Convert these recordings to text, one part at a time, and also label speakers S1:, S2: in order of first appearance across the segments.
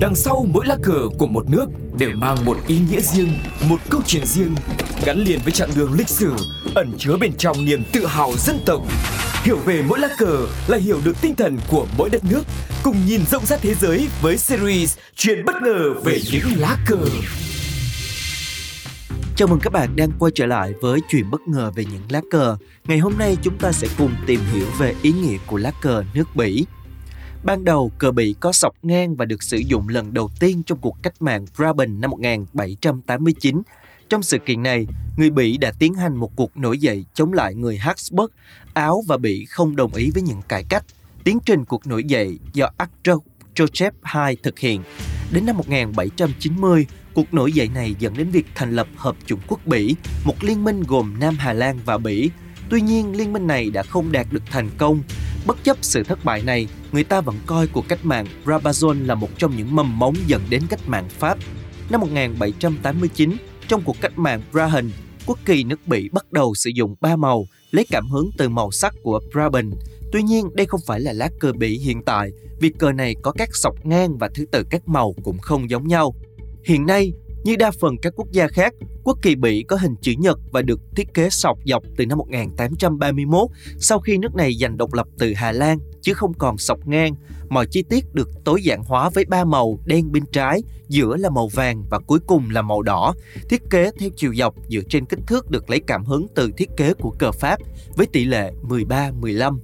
S1: Đằng sau mỗi lá cờ của một nước đều mang một ý nghĩa riêng, một câu chuyện riêng, gắn liền với chặng đường lịch sử, ẩn chứa bên trong niềm tự hào dân tộc. Hiểu về mỗi lá cờ là hiểu được tinh thần của mỗi đất nước, cùng nhìn rộng rãi thế giới với series Chuyện bất ngờ về những lá cờ.
S2: Chào mừng các bạn đang quay trở lại với chuyện bất ngờ về những lá cờ. Ngày hôm nay chúng ta sẽ cùng tìm hiểu về ý nghĩa của lá cờ nước Bỉ. Ban đầu, cờ Bỉ có sọc ngang và được sử dụng lần đầu tiên trong cuộc cách mạng Brabant năm 1789. Trong sự kiện này, người Bỉ đã tiến hành một cuộc nổi dậy chống lại người Habsburg. Áo và Bỉ không đồng ý với những cải cách. Tiến trình cuộc nổi dậy do Archduke Joseph II thực hiện. Đến năm 1790, cuộc nổi dậy này dẫn đến việc thành lập Hợp chủng quốc Bỉ, một liên minh gồm Nam Hà Lan và Bỉ. Tuy nhiên, liên minh này đã không đạt được thành công. Bất chấp sự thất bại này, người ta vẫn coi cuộc cách mạng Brabazon là một trong những mầm mống dẫn đến cách mạng Pháp. Năm 1789, trong cuộc cách mạng Brabant, quốc kỳ nước Bỉ bắt đầu sử dụng ba màu, lấy cảm hứng từ màu sắc của Brabant. Tuy nhiên, đây không phải là lá cờ Bỉ hiện tại, vì cờ này có các sọc ngang và thứ tự các màu cũng không giống nhau. Hiện nay, như đa phần các quốc gia khác, quốc kỳ Bỉ có hình chữ nhật và được thiết kế sọc dọc từ năm 1831 sau khi nước này giành độc lập từ Hà Lan, chứ không còn sọc ngang. Mọi chi tiết được tối giản hóa với ba màu đen bên trái, giữa là màu vàng và cuối cùng là màu đỏ. Thiết kế theo chiều dọc dựa trên kích thước được lấy cảm hứng từ thiết kế của cờ Pháp với tỷ lệ 13-15.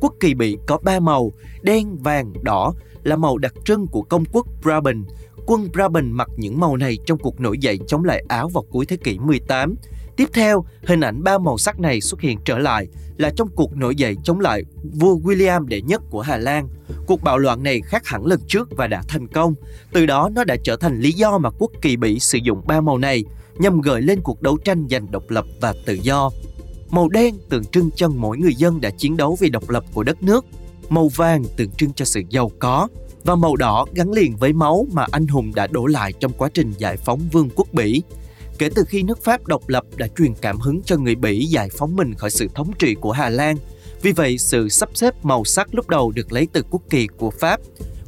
S2: Quốc kỳ Bỉ có ba màu, đen, vàng, đỏ là màu đặc trưng của công quốc Brabant quân Brabant mặc những màu này trong cuộc nổi dậy chống lại Áo vào cuối thế kỷ 18. Tiếp theo, hình ảnh ba màu sắc này xuất hiện trở lại là trong cuộc nổi dậy chống lại vua William đệ nhất của Hà Lan. Cuộc bạo loạn này khác hẳn lần trước và đã thành công. Từ đó nó đã trở thành lý do mà quốc kỳ Bỉ sử dụng ba màu này nhằm gợi lên cuộc đấu tranh giành độc lập và tự do. Màu đen tượng trưng cho mỗi người dân đã chiến đấu vì độc lập của đất nước. Màu vàng tượng trưng cho sự giàu có, và màu đỏ gắn liền với máu mà anh hùng đã đổ lại trong quá trình giải phóng vương quốc Bỉ. Kể từ khi nước Pháp độc lập đã truyền cảm hứng cho người Bỉ giải phóng mình khỏi sự thống trị của Hà Lan. Vì vậy, sự sắp xếp màu sắc lúc đầu được lấy từ quốc kỳ của Pháp.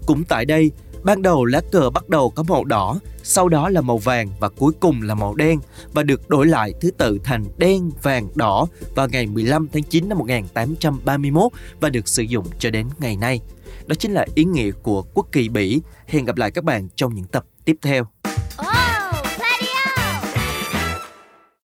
S2: Cũng tại đây, ban đầu lá cờ bắt đầu có màu đỏ, sau đó là màu vàng và cuối cùng là màu đen và được đổi lại thứ tự thành đen, vàng, đỏ vào ngày 15 tháng 9 năm 1831 và được sử dụng cho đến ngày nay. Đó chính là ý nghĩa của quốc kỳ Bỉ. Hẹn gặp lại các bạn trong những tập tiếp theo.